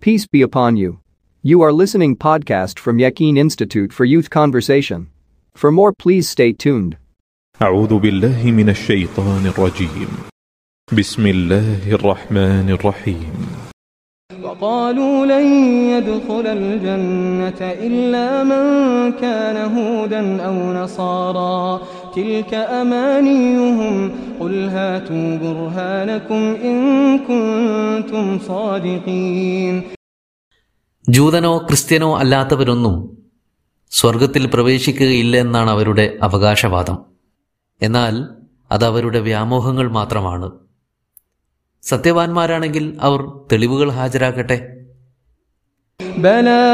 Peace be upon you. You are listening podcast from Yakin Institute for Youth Conversation. For more please stay tuned. أعوذ بالله من الشيطان الرجيم بسم الله الرحمن الرحيم وقالوا لن يدخل الجنة إلا من كان هودا أو نصارى تلك أمانيهم قل هاتوا برهانكم إن كنتم صادقين ജൂതനോ ക്രിസ്ത്യനോ അല്ലാത്തവരൊന്നും സ്വർഗത്തിൽ പ്രവേശിക്കുകയില്ല എന്നാണ് അവരുടെ അവകാശവാദം എന്നാൽ അത് അവരുടെ വ്യാമോഹങ്ങൾ മാത്രമാണ് സത്യവാൻമാരാണെങ്കിൽ അവർ തെളിവുകൾ ഹാജരാക്കട്ടെ بلى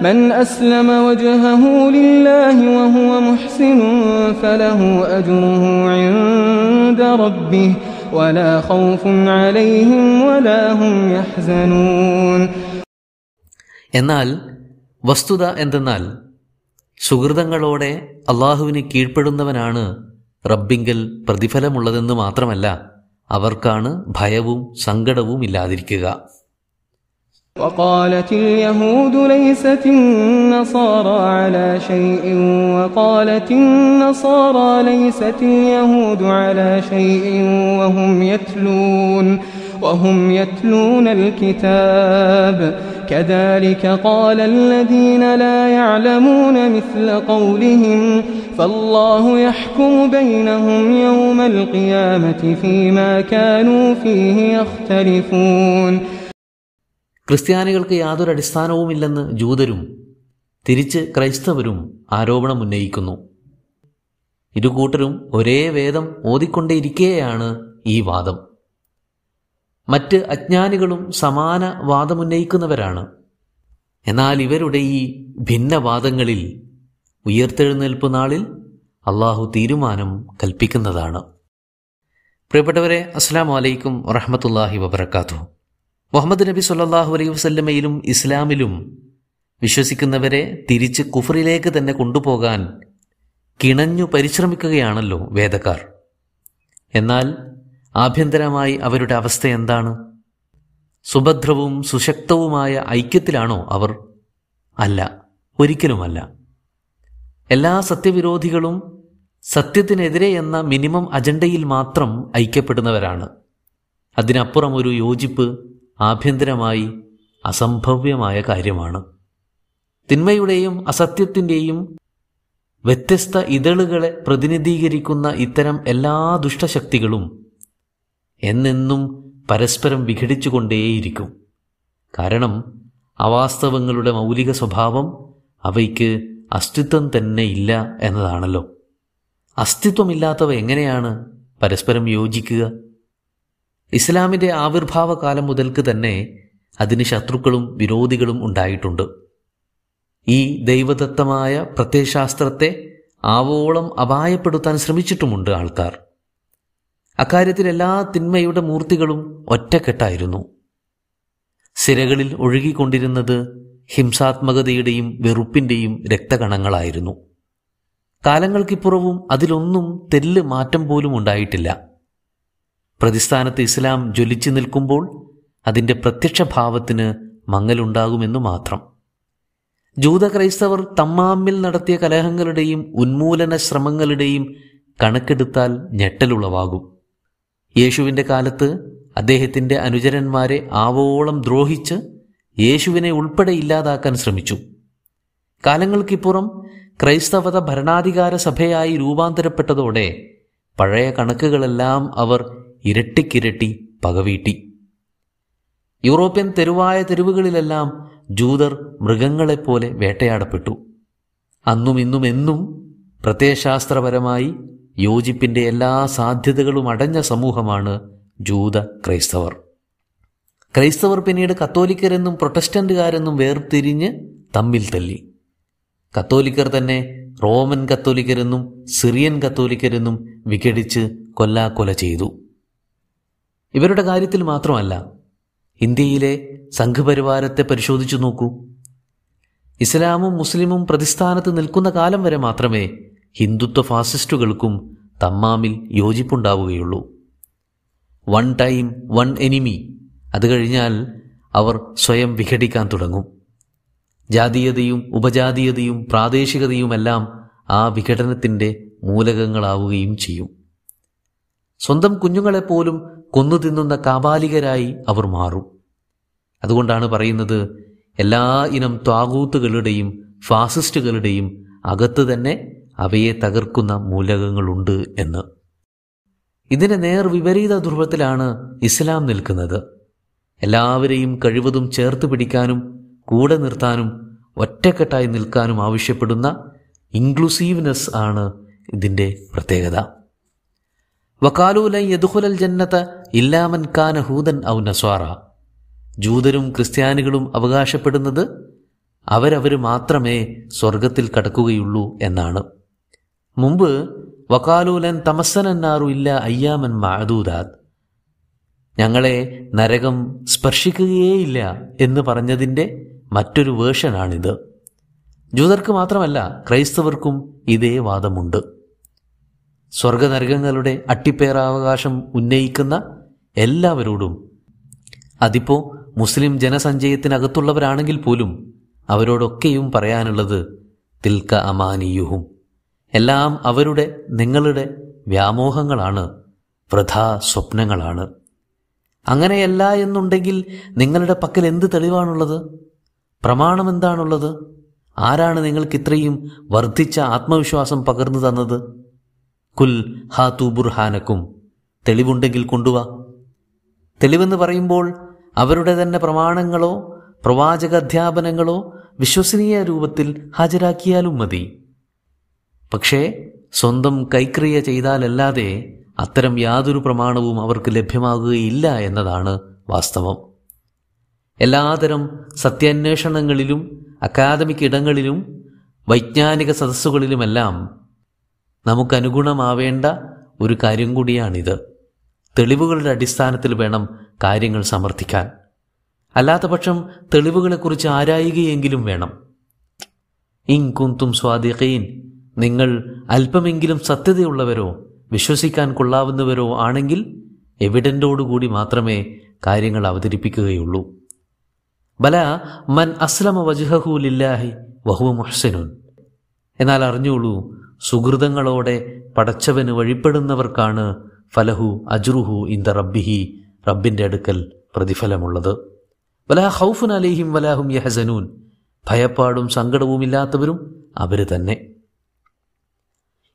من أسلم وجهه لله وهو محسن فله أجره عند ربه ولا خوف عليهم ولا هم يحزنون എന്നാൽ വസ്തുത എന്തെന്നാൽ സുഹൃതങ്ങളോടെ അള്ളാഹുവിന് കീഴ്പ്പെടുന്നവനാണ് റബ്ബിങ്കൽ പ്രതിഫലമുള്ളതെന്ന് മാത്രമല്ല അവർക്കാണ് ഭയവും സങ്കടവും ഇല്ലാതിരിക്കുക وقالت اليهود ليست النصارى على شيء وقالت النصارى ليست اليهود على شيء وهم يتلون وهم يتلون الكتاب كذلك قال الذين لا يعلمون مثل قولهم فالله يحكم بينهم يوم القيامة فيما كانوا فيه يختلفون ക്രിസ്ത്യാനികൾക്ക് യാതൊരു അടിസ്ഥാനവുമില്ലെന്ന് ജൂതരും തിരിച്ച് ക്രൈസ്തവരും ആരോപണം ഉന്നയിക്കുന്നു ഇരുകൂട്ടരും ഒരേ വേദം ഓതിക്കൊണ്ടേയിരിക്കെയാണ് ഈ വാദം മറ്റ് അജ്ഞാനികളും സമാന വാദമുന്നയിക്കുന്നവരാണ്. എന്നാൽ ഇവരുടെ ഈ ഭിന്നവാദങ്ങളിൽ ഉയർത്തെഴുന്നേൽപ്പ് നാളിൽ അള്ളാഹു തീരുമാനം കൽപ്പിക്കുന്നതാണ്. പ്രിയപ്പെട്ടവരെ അസ്സാം വലൈക്കും വറഹമത്തല്ലാഹി വബർക്കാത്തു മുഹമ്മദ് നബി സല്ലാഹു അലൈഹി വസല്ലമയിലും ഇസ്ലാമിലും വിശ്വസിക്കുന്നവരെ തിരിച്ച് കുഫറിലേക്ക് തന്നെ കൊണ്ടുപോകാൻ കിണഞ്ഞു പരിശ്രമിക്കുകയാണല്ലോ വേദക്കാർ. എന്നാൽ ആഭ്യന്തരമായി അവരുടെ അവസ്ഥ എന്താണ്? സുഭദ്രവും സുശക്തവുമായ ഐക്യത്തിലാണോ അവർ? അല്ല ഒരിക്കലുമല്ല. എല്ലാ സത്യവിരോധികളും സത്യത്തിനെതിരെ എന്ന മിനിമം അജണ്ടയിൽ മാത്രം ഐക്യപ്പെടുന്നവരാണ്. അതിനപ്പുറം ഒരു യോജിപ്പ് ആഭ്യന്തരമായി അസംഭവ്യമായ കാര്യമാണ്. തിന്മയുടെയും അസത്യത്തിന്റെയും വ്യത്യസ്ത ഇതളുകളെ പ്രതിനിധീകരിക്കുന്ന ഇത്തരം എല്ലാ ദുഷ്ടശക്തികളും എന്നെന്നും പരസ്പരം വിഘടിച്ചുകൊണ്ടേയിരിക്കും. കാരണം അവാസ്തവങ്ങളുടെ മൗലിക സ്വഭാവം അവയ്ക്ക് അസ്തിത്വം തന്നെ ഇല്ല എന്നതാണല്ലോ. അസ്തിത്വമില്ലാത്തവ എങ്ങനെയാണ് പരസ്പരം യോജിക്കുക? ഇസ്ലാമിന്റെ ആവിർഭാവ കാലം മുതൽക്ക് തന്നെ അതിന് ശത്രുക്കളും വിരോധികളും ഉണ്ടായിട്ടുണ്ട്. ഈ ദൈവദത്തമായ പ്രത്യയശാസ്ത്രത്തെ ആവോളം അപായപ്പെടുത്താൻ ശ്രമിച്ചിട്ടുമുണ്ട് ആൾക്കാർ. അക്കാര്യത്തിൽ എല്ലാ തിന്മയുടെ മൂർത്തികളും ഒറ്റക്കെട്ടായിരുന്നു. സിരകളിൽ ഒഴുകിക്കൊണ്ടിരുന്നത് ഹിംസാത്മകതയുടെയും വെറുപ്പിന്റെയും രക്തകണങ്ങളായിരുന്നു. കാലങ്ങൾക്കിപ്പുറവും അതിലൊന്നും തെല്ല് മാറ്റം പോലും ഉണ്ടായിട്ടില്ല. പ്രതിസ്ഥാനത്ത് ഇസ്ലാം ജ്വലിച്ചു നിൽക്കുമ്പോൾ അതിന്റെ പ്രത്യക്ഷഭാവത്തിന് മങ്ങലുണ്ടാകുമെന്നു മാത്രം. ജൂത ക്രൈസ്തവർ തമ്മാമിൽ നടത്തിയ കലഹങ്ങളുടെയും ഉന്മൂലന ശ്രമങ്ങളുടെയും കണക്കെടുത്താൽ ഞെട്ടലുളവാകും. യേശുവിന്റെ കാലത്ത് അദ്ദേഹത്തിന്റെ അനുചരന്മാരെ ആവോളം ദ്രോഹിച്ച് യേശുവിനെ ഉൾപ്പെടെ ഇല്ലാതാക്കാൻ ശ്രമിച്ചു. കാലങ്ങൾക്കിപ്പുറം ക്രൈസ്തവത ഭരണാധികാര സഭയായി രൂപാന്തരപ്പെട്ടതോടെ പഴയ കണക്കുകളെല്ലാം അവർ ഇരട്ടിക്കിരട്ടി പകവീട്ടി. യൂറോപ്യൻ തെരുവായ തെരുവുകളിലെല്ലാം ജൂതർ മൃഗങ്ങളെപ്പോലെ വേട്ടയാടപ്പെട്ടു. അന്നും ഇന്നും എന്നും പ്രത്യയശാസ്ത്രപരമായി യോജിപ്പിന്റെ എല്ലാ സാധ്യതകളും അടഞ്ഞ സമൂഹമാണ് ജൂത ക്രൈസ്തവർ. ക്രൈസ്തവർ പിന്നീട് കത്തോലിക്കരെന്നും പ്രൊട്ടസ്റ്റന്റുകാരെന്നും വേർതിരിഞ്ഞ് തമ്മിൽ തല്ലി. കത്തോലിക്കർ തന്നെ റോമൻ കത്തോലിക്കരെന്നും സിറിയൻ കത്തോലിക്കരെന്നും വിഘടിച്ച് കൊല്ലാക്കൊല ചെയ്തു. ഇവരുടെ കാര്യത്തിൽ മാത്രമല്ല ഇന്ത്യയിലെ സംഘപരിവാരത്തെ പരിശോധിച്ചു നോക്കൂ. ഇസ്ലാമും മുസ്ലിമും പ്രതിസ്ഥാനത്ത് നിൽക്കുന്ന കാലം വരെ മാത്രമേ ഹിന്ദുത്വ ഫാസിസ്റ്റുകൾക്കും തമ്മാമിൽ യോജിപ്പുണ്ടാവുകയുള്ളൂ. One time one enemy. അത് കഴിഞ്ഞാൽ അവർ സ്വയം വിഘടിക്കാൻ തുടങ്ങും. ജാതീയതയും ഉപജാതീയതയും പ്രാദേശികതയുമെല്ലാം ആ വിഘടനത്തിന്റെ മൂലകങ്ങളാവുകയും ചെയ്യും. സ്വന്തം കുഞ്ഞുങ്ങളെപ്പോലും കൊന്നു തിന്നുന്ന കാബാലികരായി അവർ മാറും. അതുകൊണ്ടാണ് പറയുന്നത് എല്ലാ ഇനം ത്വാകൂത്തുകളുടെയും ഫാസിസ്റ്റുകളുടെയും അകത്ത് തന്നെ അവയെ തകർക്കുന്ന മൂലകങ്ങളുണ്ട് എന്ന്. ഇതിന് നേർ വിപരീത ധ്രുവത്തിലാണ് ഇസ്ലാം നിൽക്കുന്നത്. എല്ലാവരെയും കഴിവതും ചേർത്ത് പിടിക്കാനും കൂടെ നിർത്താനും ഒറ്റക്കെട്ടായി നിൽക്കാനും ആവശ്യപ്പെടുന്ന ഇൻക്ലൂസീവ്നെസ് ആണ് ഇതിന്റെ പ്രത്യേകത. വക്കാലൂല യദുഹുലൽ ജന്നത്ത് ഇല്ലാമൻ കാന ഹൂദൻ ഔ നസ്വാറ. ജൂതരും ക്രിസ്ത്യാനികളും അവകാശപ്പെടുന്നത് അവരവർ മാത്രമേ സ്വർഗത്തിൽ കടക്കുകയുള്ളൂ എന്നാണ്. മുമ്പ് വക്കാലൂലൻ തമസ്സനന്നാറു ഇല്ല അയ്യാമൻ മാദൂദാദ് ഞങ്ങളെ നരകം സ്പർശിക്കുകയേയില്ല എന്ന് പറഞ്ഞതിന്റെ മറ്റൊരു വേർഷനാണിത്. ജൂതർക്ക് മാത്രമല്ല ക്രൈസ്തവർക്കും ഇതേ വാദമുണ്ട്. സ്വർഗനരകങ്ങളുടെ അട്ടിപ്പേറാവകാശം ഉന്നയിക്കുന്ന എല്ലാവരോടും അതിപ്പോ മുസ്ലിം ജനസഞ്ചയത്തിനകത്തുള്ളവരാണെങ്കിൽ പോലും അവരോടൊക്കെയും പറയാനുള്ളത് തിൽക്ക അമാനിയുഹും. എല്ലാം അവരുടെ നിങ്ങളുടെ വ്യാമോഹങ്ങളാണ് വൃഥാ സ്വപ്നങ്ങളാണ്. അങ്ങനെയല്ല എന്നുണ്ടെങ്കിൽ നിങ്ങളുടെ പക്കൽ എന്ത് തെളിവാണുള്ളത്? പ്രമാണം എന്താണുള്ളത്? ആരാണ് നിങ്ങൾക്ക് ഇത്രയും വർദ്ധിച്ച ആത്മവിശ്വാസം പകർന്നു തന്നത്? കുൽ ഹാത്തു ബുർഹാനക്കും തെളിവുണ്ടെങ്കിൽ കൊണ്ടുവാ. തെളിവെന്ന് പറയുമ്പോൾ അവരുടെ തന്നെ പ്രമാണങ്ങളോ പ്രവാചക അധ്യാപനങ്ങളോ വിശ്വസനീയ രൂപത്തിൽ ഹാജരാക്കിയാലും മതി. പക്ഷേ സ്വന്തം കൈക്രിയ ചെയ്താലല്ലാതെ അത്തരം യാതൊരു പ്രമാണവും അവർക്ക് ലഭ്യമാകുകയില്ല എന്നതാണ് വാസ്തവം. എല്ലാതരം സത്യാന്വേഷണങ്ങളിലും അക്കാദമിക് ഇടങ്ങളിലും വൈജ്ഞാനിക സദസ്സുകളിലുമെല്ലാം നമുക്കനുഗുണമാവേണ്ട ഒരു കാര്യം കൂടിയാണിത്. തെളിവുകളുടെ അടിസ്ഥാനത്തിൽ വേണം കാര്യങ്ങൾ സമർത്ഥിക്കാൻ. അല്ലാത്തപക്ഷം തെളിവുകളെക്കുറിച്ച് ആരായുകയെങ്കിലും വേണം. ഇൻ കുന്തും സ്വാദിഖീൻ നിങ്ങൾ അല്പമെങ്കിലും സത്യതയുള്ളവരോ വിശ്വസിക്കാൻ കൊള്ളാവുന്നവരോ ആണെങ്കിൽ എവിഡന്റോടുകൂടി മാത്രമേ കാര്യങ്ങൾ അവതരിപ്പിക്കുകയുള്ളൂ. ബല മൻ അസ്ലമ വജുഹു ലില്ലാഹി വഹു മുഹ്സനുൻ. എന്നാൽ അറിഞ്ഞോളൂ സുഹൃതങ്ങളോടെ പടച്ചവന് വഴിപ്പെടുന്നവർക്കാണ് ഫലഹു അജ്റുഹു ഇന്ദ റബ്ബിഹി റബ്ബിന്റെ അടുക്കൽ പ്രതിഫലമുള്ളത്. വലാ ഹൗഫുൻ അലേഹിം വലാഹും യഹസനൂൻ. ഭയപ്പാടും സങ്കടവുമില്ലാത്തവരും അവർ തന്നെ.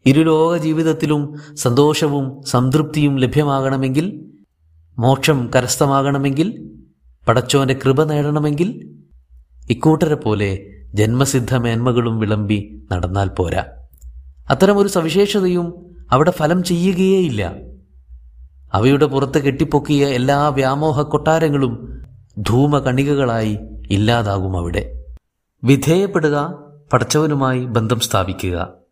ഇരുലോക ജീവിതത്തിലും സന്തോഷവും സംതൃപ്തിയും ലഭ്യമാകണമെങ്കിൽ മോക്ഷം കരസ്ഥമാകണമെങ്കിൽ പടച്ചോന്റെ കൃപ നേടണമെങ്കിൽ ഇക്കൂട്ടരെ പോലെ ജന്മസിദ്ധ മേന്മകളും വിളമ്പി നടന്നാൽ പോരാ. അത്തരമൊരു സവിശേഷതയും അവിടെ ഫലം ചെയ്യുകയേയില്ല. അവയുടെ പുറത്ത് കെട്ടിപ്പൊക്കിയ എല്ലാ വ്യാമോഹ കൊട്ടാരങ്ങളും ധൂമകണികകളായി ഇല്ലാതാകും അവിടെ. വിധേയപ്പെടുക പടച്ചവനുമായി ബന്ധം സ്ഥാപിക്കുക.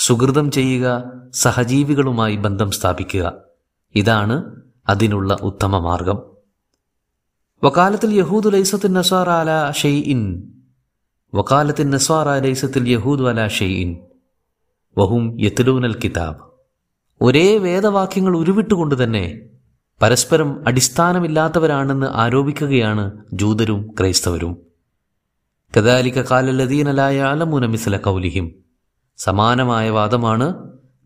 സുഹൃതം ചെയ്യുക സഹജീവികളുമായി ബന്ധം സ്ഥാപിക്കുക. ഇതാണ് അതിനുള്ള ഉത്തമ മാർഗം. വക്കാലത്തിൽ യഹൂദ് ലൈസത്തിൻ നസ്വാർ അല ഷെയ് ഇൻ വക്കാലത്തിൻ നസ്വാർ ലൈസത്തിൽ യഹൂദ് അല ഷെയ് ഇൻ വഹും യത്തിലൂനൽ കിതാബ്. ഒരേ വേദവാക്യങ്ങൾ ഉരുവിട്ടുകൊണ്ട് തന്നെ പരസ്പരം അടിസ്ഥാനമില്ലാത്തവരാണെന്ന് ആരോപിക്കുകയാണ് ജൂതരും ക്രൈസ്തവരും. കദാലിക കാലലദീനലായ അലമുന മിസ്ല കൗലിഹിം. സമാനമായ വാദമാണ്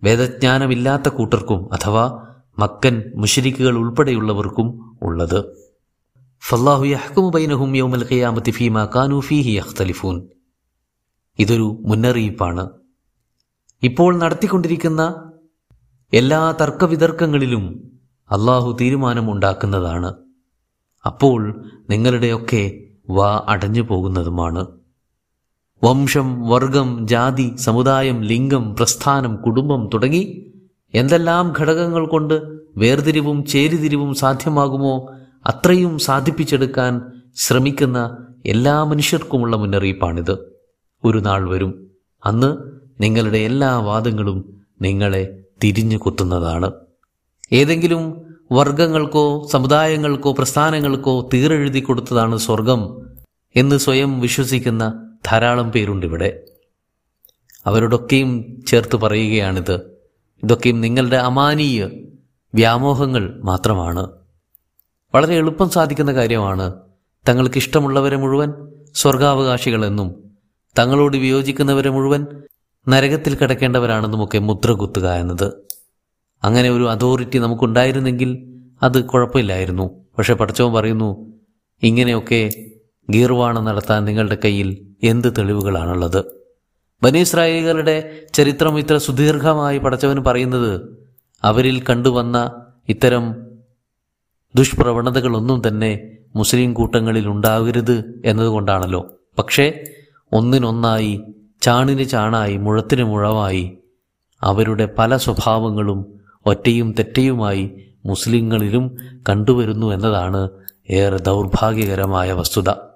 വേദജ്ഞാനമില്ലാത്ത കൂട്ടർക്കും അഥവാ മക്കൻ മുഷരിക്കുകൾ ഉൾപ്പെടെയുള്ളവർക്കും ഉള്ളത്. ഫല്ലാഹു യഹ്കുമു ബൈനഹും യൗമൽ ഖിയാമത്തി ഫീഹി യഖ്തലിഫൂൻ. ഇതൊരു മുന്നറിയിപ്പാണ്. ഇപ്പോൾ നടത്തിക്കൊണ്ടിരിക്കുന്ന എല്ലാ തർക്കവിതർക്കങ്ങളിലും അള്ളാഹു തീരുമാനം ഉണ്ടാക്കുന്നതാണ് അപ്പോൾ നിങ്ങളുടെയൊക്കെ വാ അടഞ്ഞു പോകുന്നതുമാണ് വംശം വർഗം ജാതി സമുദായം ലിംഗം പ്രസ്ഥാനം കുടുംബം തുടങ്ങി എന്തെല്ലാം ഘടകങ്ങൾ കൊണ്ട് വേർതിരിവും ചേരിതിരിവും സാധ്യമാകുമോ അത്രയും സാധിപ്പിച്ചെടുക്കാൻ ശ്രമിക്കുന്ന എല്ലാ മനുഷ്യർക്കുമുള്ള മുന്നറിയിപ്പാണിത്. ഒരു നാൾ വരും. അന്ന് നിങ്ങളുടെ എല്ലാ വാദങ്ങളും നിങ്ങളെ തിരിഞ്ഞു കുത്തുന്നതാണ്. ഏതെങ്കിലും വർഗങ്ങൾക്കോ സമുദായങ്ങൾക്കോ പ്രസ്ഥാനങ്ങൾക്കോ തീരെഴുതി കൊടുത്തതാണ് സ്വർഗം എന്ന് സ്വയം വിശ്വസിക്കുന്ന ധാരാളം പേരുണ്ട് ഇവിടെ. അവരോടൊക്കെയും ചേർത്ത് പറയുകയാണിത്. ഇതൊക്കെയും നിങ്ങളുടെ അമാനീയ വ്യാമോഹങ്ങൾ മാത്രമാണ്. വളരെ എളുപ്പം സാധിക്കുന്ന കാര്യമാണ്. തങ്ങൾക്ക് ഇഷ്ടമുള്ളവരെ മുഴുവൻ സ്വർഗാവകാശികളെന്നും തങ്ങളോട് വിയോജിക്കുന്നവരെ മുഴുവൻ നരകത്തിൽ കിടക്കേണ്ടവരാണെന്നുമൊക്കെ മുദ്ര കുത്തുക എന്നത്. അങ്ങനെ ഒരു അതോറിറ്റി നമുക്കുണ്ടായിരുന്നെങ്കിൽ അത് കുഴപ്പമില്ലായിരുന്നു. പക്ഷെ പഠിച്ചവൻ പറയുന്നു ഇങ്ങനെയൊക്കെ ഗീർവാണം നടത്താൻ നിങ്ങളുടെ കയ്യിൽ എന്ത് തെളിവുകളാണുള്ളത്? ബനീസ്രായികളുടെ ചരിത്രം ഇത്ര സുദീർഘമായി പടച്ചവന് പറയുന്നത് അവരിൽ കണ്ടുവന്ന ഇത്തരം ദുഷ്പ്രവണതകളൊന്നും തന്നെ മുസ്ലിം കൂട്ടങ്ങളിൽ ഉണ്ടാകരുത് എന്നതുകൊണ്ടാണല്ലോ. പക്ഷേ ഒന്നിനൊന്നായി ചാണിന് ചാണായി മുഴത്തിന് മുഴവായി അവരുടെ പല സ്വഭാവങ്ങളും ഒറ്റയും തെറ്റയുമായി മുസ്ലിങ്ങളിലും കണ്ടുവരുന്നു എന്നതാണ് ഏറെ ദൗർഭാഗ്യകരമായ വസ്തുത.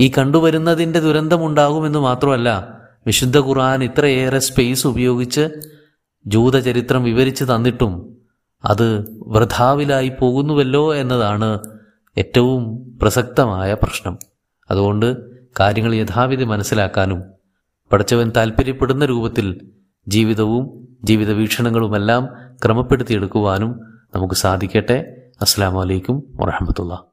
ഈ കണ്ടുവരുന്നതിന്റെ ദുരന്തമുണ്ടാകുമെന്ന് മാത്രമല്ല വിശുദ്ധ ഖുർആൻ ഇത്രയേറെ സ്പേസ് ഉപയോഗിച്ച് ജൂതചരിത്രം വിവരിച്ച് തന്നിട്ടും അത് വൃഥാവിലായി പോകുന്നുവല്ലോ എന്നതാണ് ഏറ്റവും പ്രസക്തമായ പ്രശ്നം. അതുകൊണ്ട് കാര്യങ്ങൾ യഥാവിധി മനസ്സിലാക്കാനും പഠിച്ചവൻ താല്പര്യപ്പെടുന്ന രൂപത്തിൽ ജീവിതവും ജീവിത വീക്ഷണങ്ങളുമെല്ലാം ക്രമപ്പെടുത്തിയെടുക്കുവാനും നമുക്ക് സാധിക്കട്ടെ. അസ്സാം വലൈക്കും വറഹമത്തുള്ള